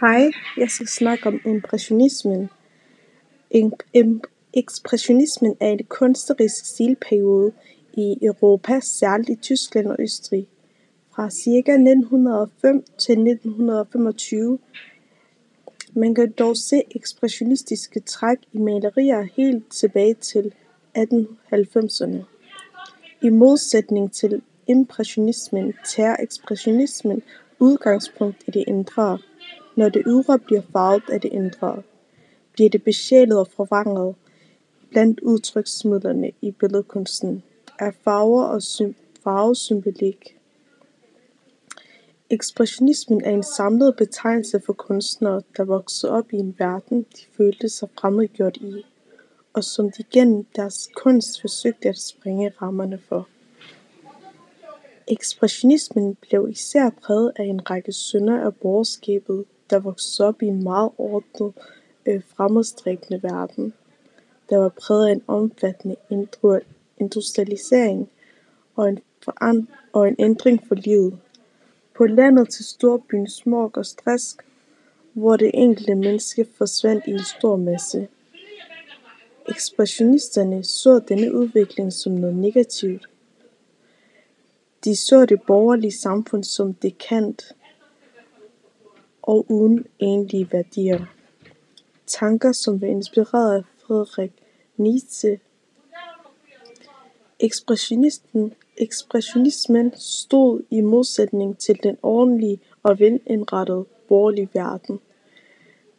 Hej, jeg skal snakke om impressionismen. Ekspressionismen er en kunstnerisk stilperiode i Europa, særligt i Tyskland og Østrig, fra ca. 1905 til 1925. Man kan dog se ekspressionistiske træk i malerier helt tilbage til 1890'erne. I modsætning til impressionismen tager ekspressionismen udgangspunkt i det indre. Når det ydre bliver farvet af det indre, bliver det besjælet og forvrænget. Blandt udtryksmidlerne i billedkunsten er farver og farvesymbolik. Ekspressionismen er en samlet betegnelse for kunstnere, der voksede op i en verden, de følte sig fremmedgjort i, og som de gennem deres kunst forsøgte at sprænge rammerne for. Ekspressionismen blev især præget af en række synder af borgerskabet, der voksede op i en meget ordnet, øh, fremadstræbende verden, der var præget af en omfattende industrialisering og en, og en ændring for livet. På landet til storbyen smog og stress, hvor det enkelte menneske forsvandt i en stor masse. Ekspressionisterne så denne udvikling som noget negativt. De så det borgerlige samfund som dekant og uden egentlige værdier. Tanker, som var inspireret af Friedrich Nietzsche. Ekspressionisten Ekspressionismen stod i modsætning til den ordentlige og velindrettede borgerlige verden.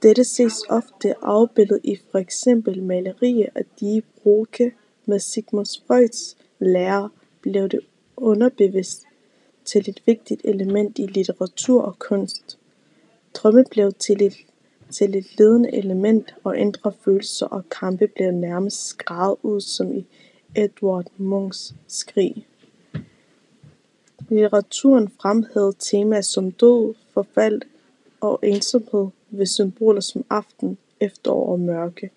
Dette ses ofte afbildet i for eksempel malerier af Die Brücke med Sigmund Freuds lære blev det underbevidst til et vigtigt element i litteratur og kunst. Drømme blev til et, til et ledende element, og indre følelser og kampe blev nærmest skrevet ud som i Edward Munchs skrig. Litteraturen fremhævede temaer som død, forfald og ensomhed ved symboler som aften, efterår og mørke.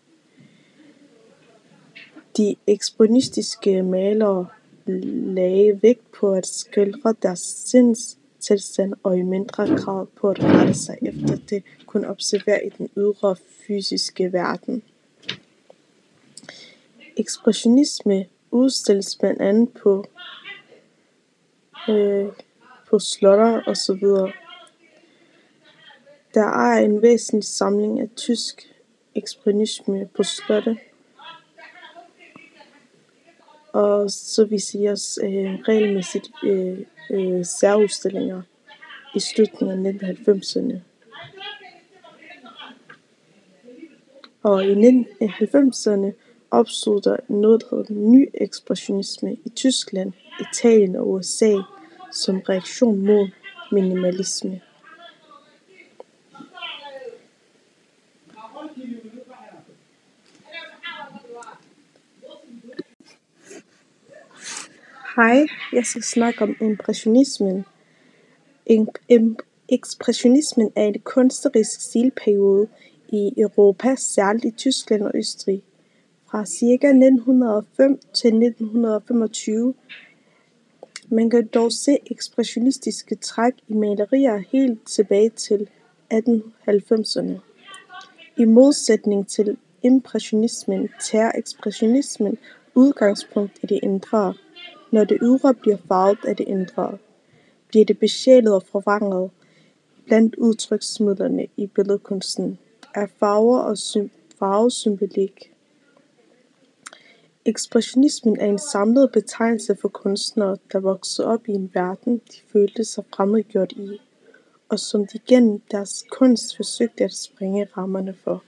De ekspressionistiske malere lagde vægt på at skildre deres tilstand og i mindre grad på at rette sig efter det kun observere i den ydre fysiske verden. Ekspressionisme udstilles blandt andet på øh, på slotter og så videre. Der er en væsentlig samling af tysk ekspressionisme på slotte. Og så vi de os øh, regelmæssigt øh, øh, særudstillinger i slutningen af 1990'erne. Og i 1990'erne opstod der noget, der hedder ny ekspressionisme i Tyskland, Italien og USA som reaktion mod minimalisme. Hej, jeg skal snakke om impressionismen. Ekspressionismen er en kunstnerisk stilperiode i Europa, særligt i Tyskland og Østrig, fra ca. 1905 til 1925. Man kan dog se ekspressionistiske træk i malerier helt tilbage til 1890'erne. I modsætning til impressionismen tager ekspressionismen udgangspunkt i det indre. Når det ydre bliver farvet af det indre, bliver det besjælet og forvrænget. Blandt udtryksmidlerne i billedkunsten er farver og farvesymbolik. Ekspressionismen er en samlet betegnelse for kunstnere, der voksede op i en verden, de følte sig fremmedgjort i, og som de gennem deres kunst forsøgte at sprænge rammerne for.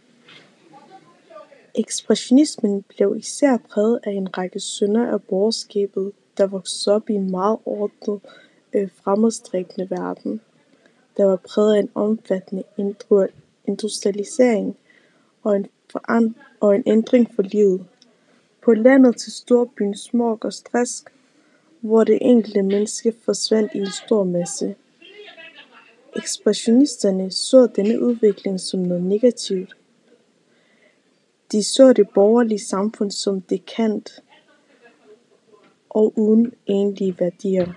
Ekspressionismen blev især præget af en række synder af borgerskabet, der voksede op i en meget ordnet, øh, fremadstræbende verden, der var præget af en omfattende industrialisering og en, og en ændring for livet. På landet til storbyen smog og stress, hvor det enkelte menneske forsvandt i en stor masse. Ekspressionisterne så denne udvikling som noget negativt. De så det borgerlige samfund som dekant og uden egentlige værdier.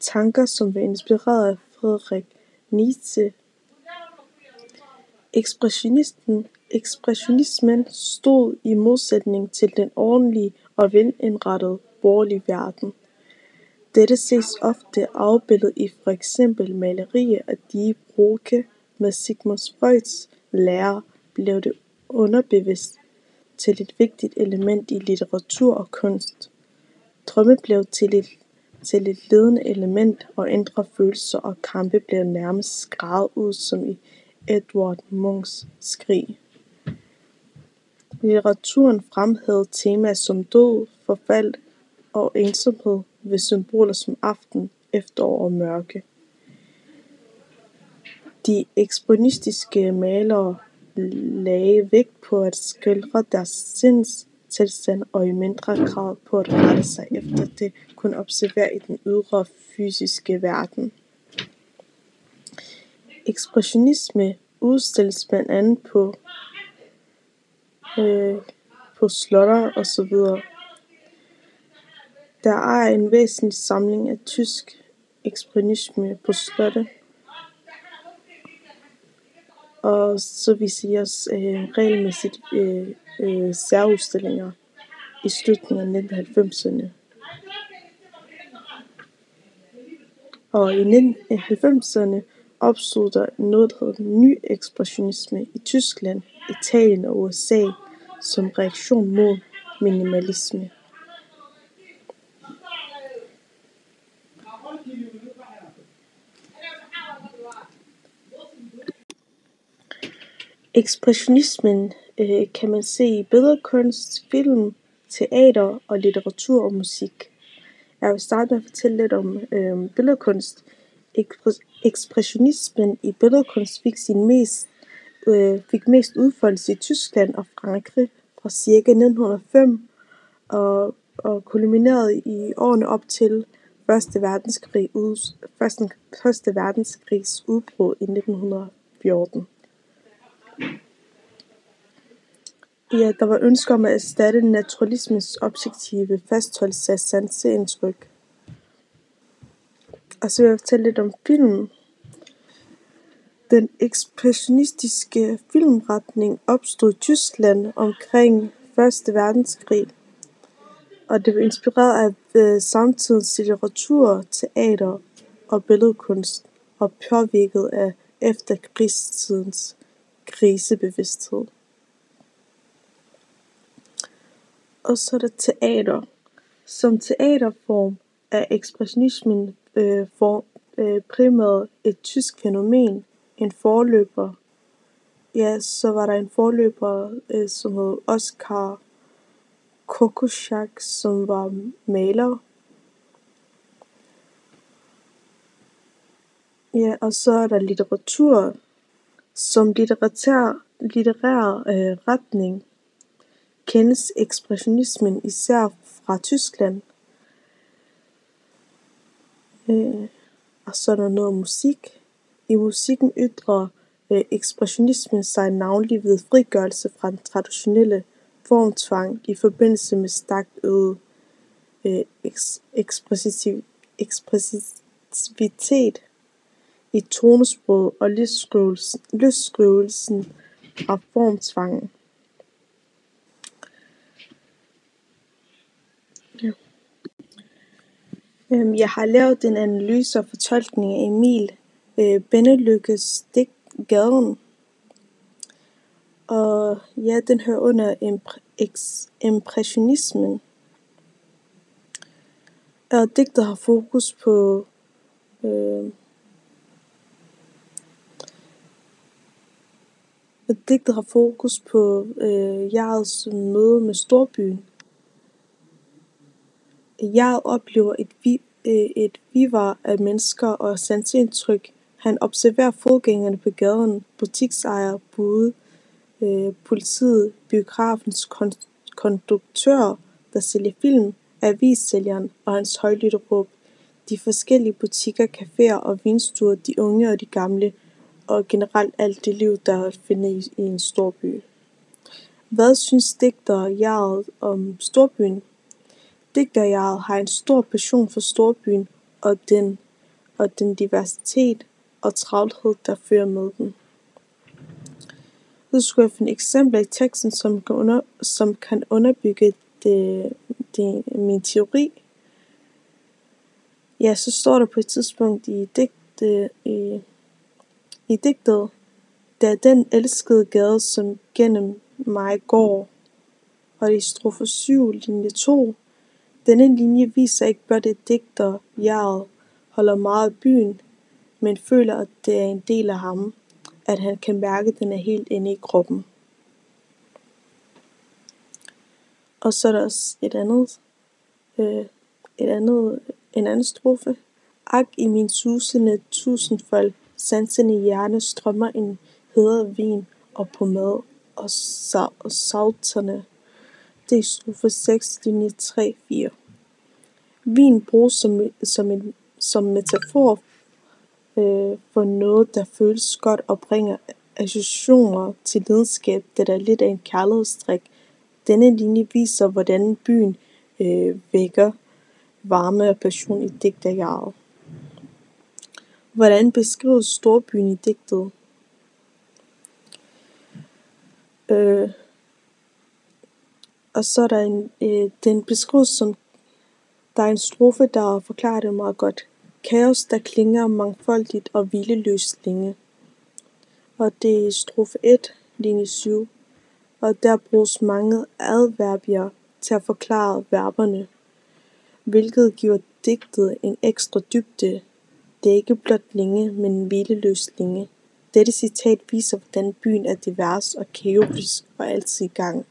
Tanker, som var inspireret af Friedrich Nietzsche. Ekspressionismen stod i modsætning til den ordentlige og velindrettede borgerlige verden. Dette ses ofte afbildet i for eksempel malerier af Die Brücke med Sigmund Freuds lære blev det underbevidst til et vigtigt element i litteratur og kunst. Drømme blev til et ledende element og indre følelser og kampe blev nærmest skreget ud som i Edvard Munchs Skrig. Litteraturen fremhævede temaer som død, forfald og ensomhed ved symboler som aften, efterår og mørke. De ekspressionistiske malere lagde vægt på at skildre deres tilstand og i mindre grad på at rette sig efter det kun kunne observere i den ydre fysiske verden. Ekspressionisme udstilles blandt andet på øh, på slotte osv. Der er en væsentlig samling af tysk ekspressionisme på slotte og så viseres øh, regelmæssigt øh, Øh, særudstillinger i slutningen af 1990'erne. Og i 1990'erne opstod der noget der hedder Nyekspressionisme i Tyskland, Italien og USA som reaktion mod minimalisme. Ekspressionismen Øh, kan man se i billedkunst, film, teater og litteratur og musik. Jeg vil starte med at fortælle lidt om øh, billedkunst. Ekspressionismen i billedkunst fik sin mest øh, fik mest udfoldelse i Tyskland og Frankrig fra cirka 1905 og og kulminerede i årene op til første verdenskrig første verdenskrigs udbrud i 1914. Ja, der var ønske om at erstatte naturalismens objektive fastholdelse af sanseindtryk. Og så vil jeg fortælle lidt om filmen. Den ekspressionistiske filmretning opstod i Tyskland omkring første verdenskrig og det var inspireret af øh, samtidens litteratur, teater og billedkunst og påvirket af efterkrigstidens krisebevidsthed. Og så er der teater. Som teaterform er ekspressionismen øh, øh, primært et tysk fænomen, en forløber ja så var der en forløber øh, som hed Oskar Kokoschak, som var maler. Ja og så er der litteratur. Som litterær retning kendes ekspressionismen især fra Tyskland. Øh, og så er der noget musik. I musikken ytrer øh, ekspressionismen sig navnlig ved frigørelse fra den traditionelle formtvang i forbindelse med stærkt øget øh, ekspressivitet i tonesproget og løsskrivelsen fra formtvangen. Øhm, jeg har lavet en analyse og fortolkning af Emil øh, Bennelykkes digt Gaden og ja den hører under impressionismen. Og digtet har fokus på øh, digtet har fokus på øh, jeg'ets møde med storbyen. Jeg oplever et virvar øh, af mennesker og sanseindtryk. Han observerer fodgængerne på gaden, butiksejere, bude, øh, politiet, biografens konduktør der sælger film, avissælgeren og hans højlydte råb, de forskellige butikker, caféer og vinstuer, de unge og de gamle og generelt alt det liv der er at finde i en storby. Hvad synes digter Jeget om storbyen? Digterjeget har en stor passion for storbyen og den og den diversitet og travlhed der følger med den. Du skulle jeg finde eksempler i teksten, som kan, under, som kan underbygge det, det, min teori. Ja, så står der på et tidspunkt i, digte, i, i digtet, da den elskede gade, som gennem mig går, og i strofe 7, linje 2, denne linje viser ikke blot et digter, jeg holder meget af byen, men føler, at det er en del af ham, at han kan mærke, at den er helt inde i kroppen. Og så er der også et andet, øh, et andet, en anden strofe. Ak i min susende tusindfold, sansende hjerne strømmer en hedder vin og på mad og, sa- og salterne. Det er strofe 6, linje 3-4. Vin bruges som, som, en, som metafor øh, for noget, der føles godt og bringer associationer til lidenskab, det er lidt af en kærlighedsdrik. Denne linje viser, hvordan byen øh, vækker varme og passion i digterjaret. Hvordan beskrives storbyen i digtet? Øh, og så er der en, øh, den beskrives som, der er en strofe, der forklarer det meget godt. Kaos, der klinger mangfoldigt og hvileløst længe. Og det er strofe 1, linje 7. Og der bruges mange adverbier til at forklare verberne, hvilket giver digtet en ekstra dybde. Det er ikke blot længe, men en længe. Dette citat viser, hvordan byen er divers og kaotisk og altid i gang.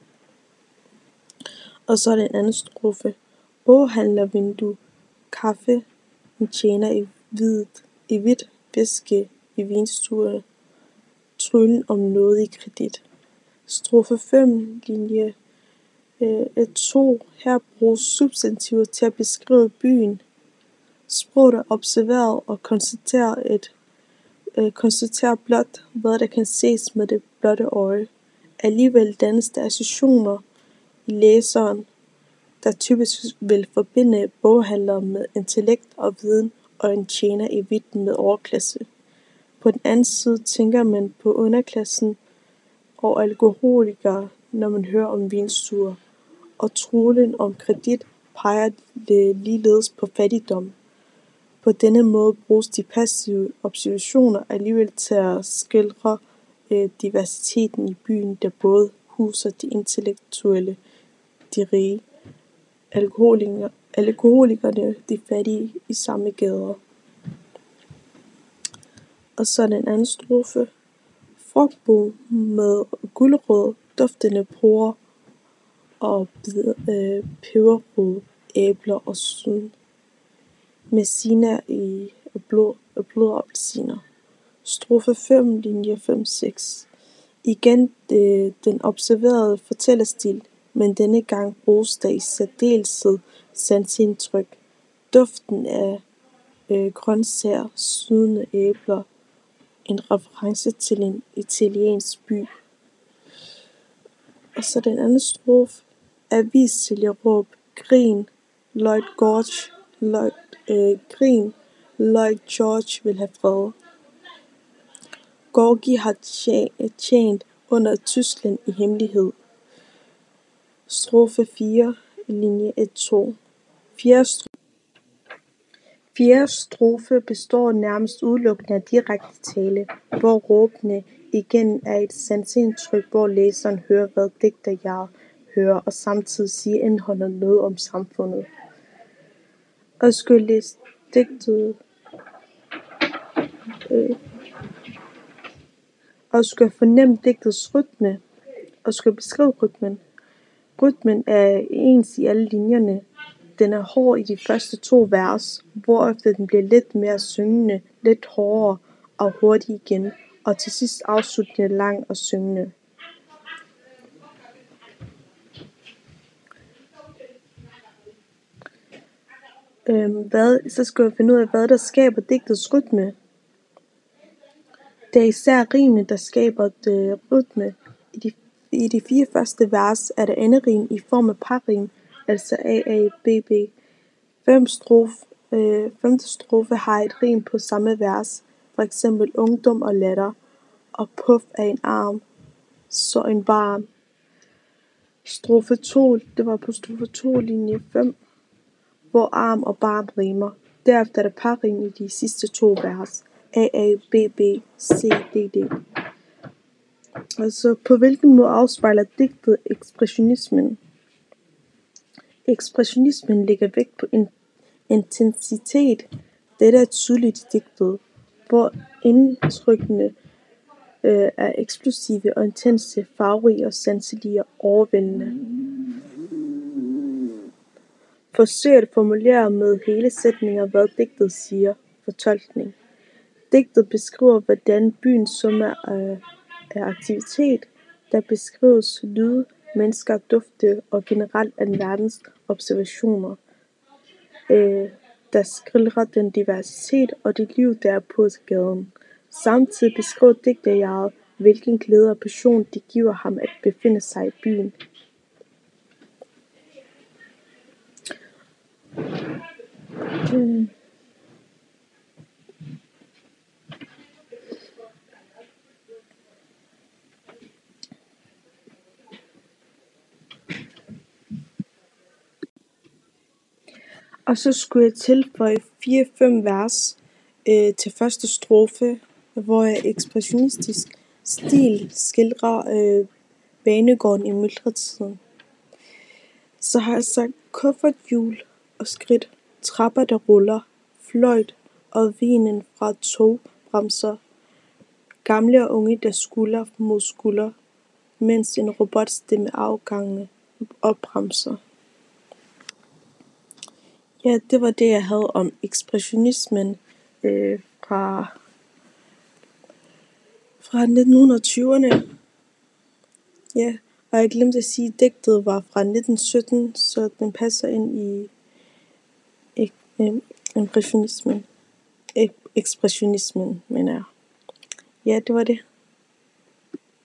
Og så er det en anden strofe. Boghandlervindue, kaffe, en tjener i hvidt, i hvidt væske i vinstue, tryllen om noget i kredit. Strofe 5, linje øh, et 2. Her bruges substantiver til at beskrive byen. Sproget er observeret og konstaterer, et, øh, konstaterer blot, hvad der kan ses med det blotte øje. Alligevel dannes der associationer læseren, der typisk vil forbinde boghandlere med intellekt og viden og en tjener i hvidt med overklasse. På den anden side tænker man på underklassen og alkoholikere, når man hører om vinstuer, og trullen om kredit peger ligeledes på fattigdom. På denne måde bruges de passive observationer alligevel til at skildre øh, diversiteten i byen, der både huser de intellektuelle, de rige, alkoholikerne, de fattige i samme gader. Og så den anden strofe. Frugtbo med guldrød, duftende porer og øh, peberrød, æbler og syd. Messina i blå, blå appelsiner. Strofe 5, linje 5-6. Igen det, den observerede fortællerstil, men denne gang bruges der i særdeleshed sansindtryk. Duften af øh, grøntsager, sydende æbler, en reference til en italiensk by. Og så den anden strofe. Avis råb, grin, Lloyd George, Lloyd, øh, grin, Lloyd George vil have fred. Gorgi har tjent under Tyskland i hemmelighed. Strofe 4, linje 1-2. Fjerde Fjerde strofe består nærmest udelukkende af direkte tale, hvor råbene igen er et sanseindtryk, hvor læseren hører, hvad digter jeg hører, og samtidig siger indholdet noget om samfundet. Og skulle læse digtet øh, og skulle fornemme digtets rytme, og skulle beskrive rytmen. Rytmen er ens i alle linjerne, den er hård i de første to vers, hvorefter den bliver lidt mere syngende, lidt hårdere og hurtig igen, og til sidst afsluttende lang og syngende. Øhm, hvad, så skal jeg finde ud af, hvad der skaber digtets rytme. Det er især rimene, der skaber det rytme. I de, i de fire første vers er der enderim i form af parrim, altså AABB. Fem strofe, øh, femte strofe har et rim på samme vers, for eksempel ungdom og latter, og puff af en arm. så en barn. Strofe 2, det var på strofe 2, linje 5, hvor arm og barn rimer. Derefter er der parrim i de sidste to vers. A, A, B, B, C, D, D. Altså, på hvilken måde afspejler digtet ekspressionismen? Ekspressionismen lægger vægt på in- intensitet. Dette er tydeligt i digtet, hvor indtrykkene øh, er eksplosive og intense, farverige og sanselige og overvældende. Forsøg at formulere med hele sætninger, hvad digtet siger. Fortolkning. Digtet beskriver, hvordan byen som er øh, er aktivitet, der beskrives lyde mennesker, dufte og generelt af verdens observationer, øh, der skildrer den diversitet og det liv, der er på gaden. Samtidig beskriver digterjeget, hvilken glæde og passion det giver ham at befinde sig i byen. Mm. Og så skulle jeg tilføje fire-fem vers øh, til første strofe, hvor jeg ekspressionistisk stil skildrer øh, banegården i myldretiden. Så har jeg sagt kufferthjul og skridt, trapper der ruller, fløjt og vinen fra togbremser, gamle og unge der skulder mod skulder, mens en robotstemme afgangene opbremser. Ja, det var det, jeg havde om ekspressionismen øh, fra, fra 1920'erne. Ja, og jeg glemte at sige, at digtet var fra 1917, så den passer ind i øh, impressionismen. Ekspressionismen, mener jeg. Ja, det var det.